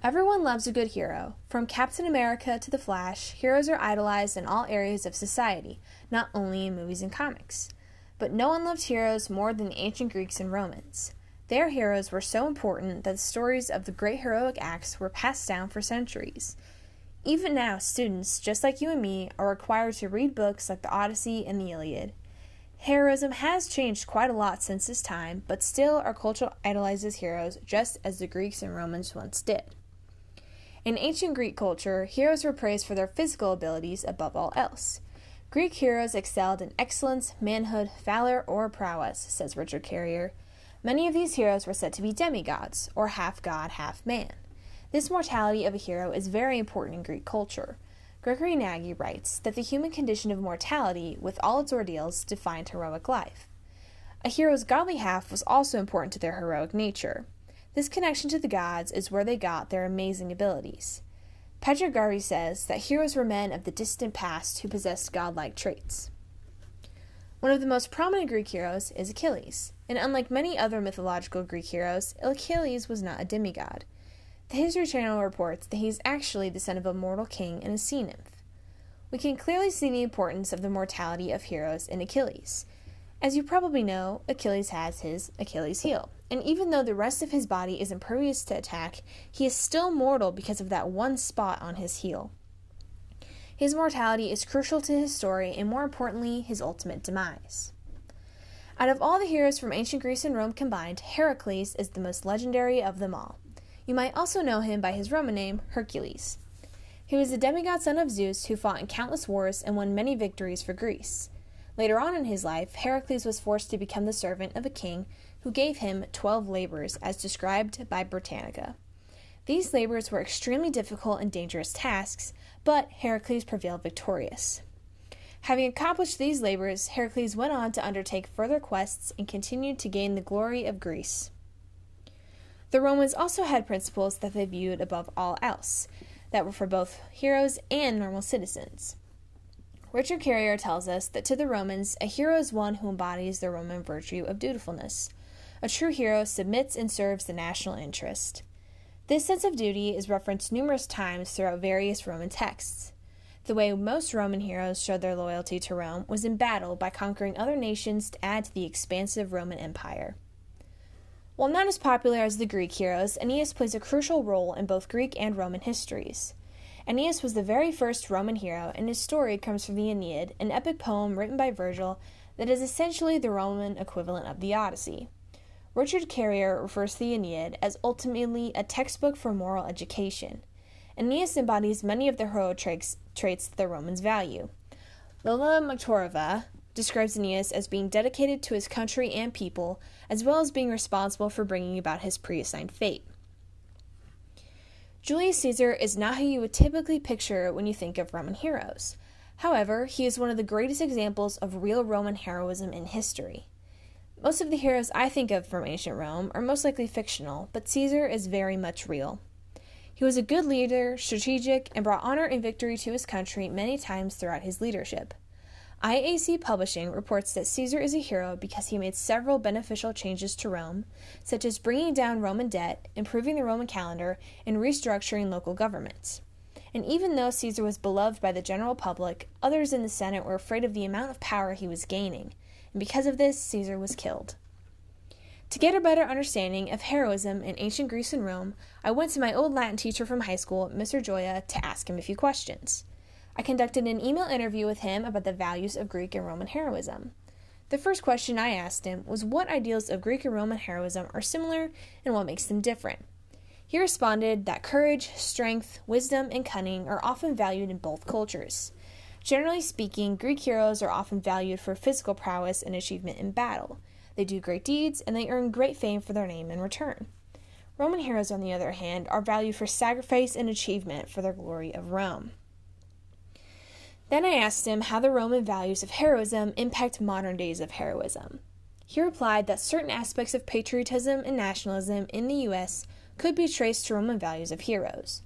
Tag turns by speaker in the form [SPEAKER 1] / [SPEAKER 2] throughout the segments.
[SPEAKER 1] Everyone loves a good hero. From Captain America to The Flash, heroes are idolized in all areas of society, not only in movies and comics. But no one loved heroes more than the ancient Greeks and Romans. Their heroes were so important that the stories of the great heroic acts were passed down for centuries. Even now, students, just like you and me, are required to read books like the Odyssey and the Iliad. Heroism has changed quite a lot since this time, but still our culture idolizes heroes just as the Greeks and Romans once did. In ancient Greek culture, heroes were praised for their physical abilities above all else. Greek heroes excelled in excellence, manhood, valor, or prowess, says Richard Carrier. Many of these heroes were said to be demigods, or half god, half man. This mortality of a hero is very important in Greek culture. Gregory Nagy writes that the human condition of mortality, with all its ordeals, defined heroic life. A hero's godly half was also important to their heroic nature. This connection to the gods is where they got their amazing abilities. Garvey says that heroes were men of the distant past who possessed godlike traits. One of the most prominent Greek heroes is Achilles, and unlike many other mythological Greek heroes, Achilles was not a demigod. The History Channel reports that he is actually the son of a mortal king and a sea nymph. We can clearly see the importance of the mortality of heroes in Achilles. As you probably know, Achilles has his Achilles heel, and even though the rest of his body is impervious to attack, he is still mortal because of that one spot on his heel. His mortality is crucial to his story and, more importantly, his ultimate demise. Out of all the heroes from ancient Greece and Rome combined, Heracles is the most legendary of them all. You might also know him by his Roman name, Hercules. He was the demigod son of Zeus who fought in countless wars and won many victories for Greece. Later on in his life, Heracles was forced to become the servant of a king who gave him twelve labors, as described by Britannica. These labors were extremely difficult and dangerous tasks, but Heracles prevailed victorious. Having accomplished these labors, Heracles went on to undertake further quests and continued to gain the glory of Greece. The Romans also had principles that they viewed above all else, that were for both heroes and normal citizens. Richard Carrier tells us that to the Romans, a hero is one who embodies the Roman virtue of dutifulness. A true hero submits and serves the national interest. This sense of duty is referenced numerous times throughout various Roman texts. The way most Roman heroes showed their loyalty to Rome was in battle by conquering other nations to add to the expansive Roman Empire. While not as popular as the Greek heroes, Aeneas plays a crucial role in both Greek and Roman histories. Aeneas was the very first Roman hero, and his story comes from the Aeneid, an epic poem written by Virgil that is essentially the Roman equivalent of the Odyssey. Richard Carrier refers to the Aeneid as ultimately a textbook for moral education. Aeneas embodies many of the heroic traits, traits that the Romans value. Lola Machorova describes Aeneas as being dedicated to his country and people, as well as being responsible for bringing about his preassigned fate. Julius Caesar is not who you would typically picture when you think of Roman heroes. However, he is one of the greatest examples of real Roman heroism in history. Most of the heroes I think of from ancient Rome are most likely fictional, but Caesar is very much real. He was a good leader, strategic, and brought honor and victory to his country many times throughout his leadership. IAC Publishing reports that Caesar is a hero because he made several beneficial changes to Rome, such as bringing down Roman debt, improving the Roman calendar, and restructuring local governments. And even though Caesar was beloved by the general public, others in the Senate were afraid of the amount of power he was gaining, and because of this, Caesar was killed. To get a better understanding of heroism in ancient Greece and Rome, I went to my old Latin teacher from high school, Mr. Joya, to ask him a few questions. I conducted an email interview with him about the values of Greek and Roman heroism. The first question I asked him was what ideals of Greek and Roman heroism are similar and what makes them different. He responded that courage, strength, wisdom, and cunning are often valued in both cultures. Generally speaking, Greek heroes are often valued for physical prowess and achievement in battle. They do great deeds and they earn great fame for their name in return. Roman heroes, on the other hand, are valued for sacrifice and achievement for their glory of Rome. Then I asked him how the Roman values of heroism impact modern days of heroism. He replied that certain aspects of patriotism and nationalism in the U.S. could be traced to Roman values of heroes.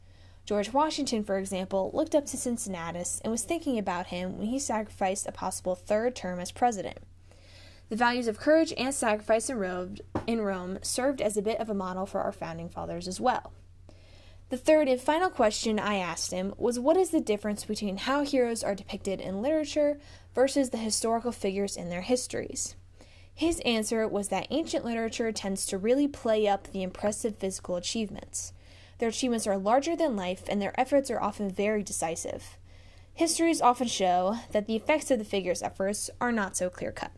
[SPEAKER 1] George Washington, for example, looked up to Cincinnatus and was thinking about him when he sacrificed a possible third term as president. The values of courage and sacrifice in Rome, in Rome served as a bit of a model for our founding fathers as well. The third and final question I asked him was what is the difference between how heroes are depicted in literature versus the historical figures in their histories? His answer was that ancient literature tends to really play up the impressive physical achievements. Their achievements are larger than life, and their efforts are often very decisive. Histories often show that the effects of the figure's efforts are not so clear cut.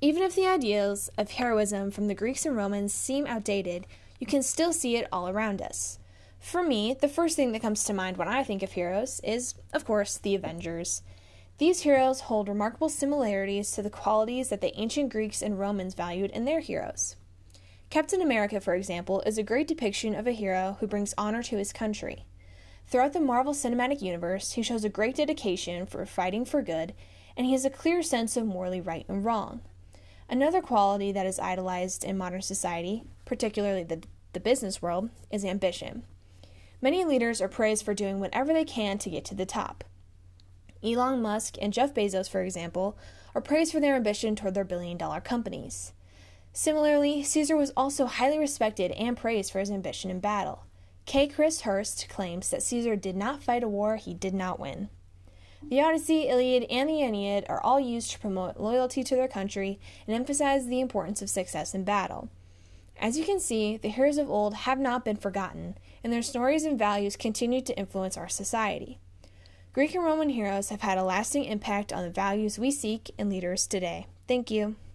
[SPEAKER 1] Even if the ideals of heroism from the Greeks and Romans seem outdated, you can still see it all around us. For me, the first thing that comes to mind when I think of heroes is, of course, the Avengers. These heroes hold remarkable similarities to the qualities that the ancient Greeks and Romans valued in their heroes. Captain America, for example, is a great depiction of a hero who brings honor to his country. Throughout the Marvel Cinematic Universe, he shows a great dedication for fighting for good, and he has a clear sense of morally right and wrong. Another quality that is idolized in modern society, particularly the, the business world, is ambition. Many leaders are praised for doing whatever they can to get to the top. Elon Musk and Jeff Bezos, for example, are praised for their ambition toward their billion dollar companies. Similarly, Caesar was also highly respected and praised for his ambition in battle. K. Kris Hirst claims that Caesar did not fight a war he did not win. The Odyssey, Iliad, and the Aeneid are all used to promote loyalty to their country and emphasize the importance of success in battle. As you can see, the heroes of old have not been forgotten, and their stories and values continue to influence our society. Greek and Roman heroes have had a lasting impact on the values we seek in leaders today. Thank you.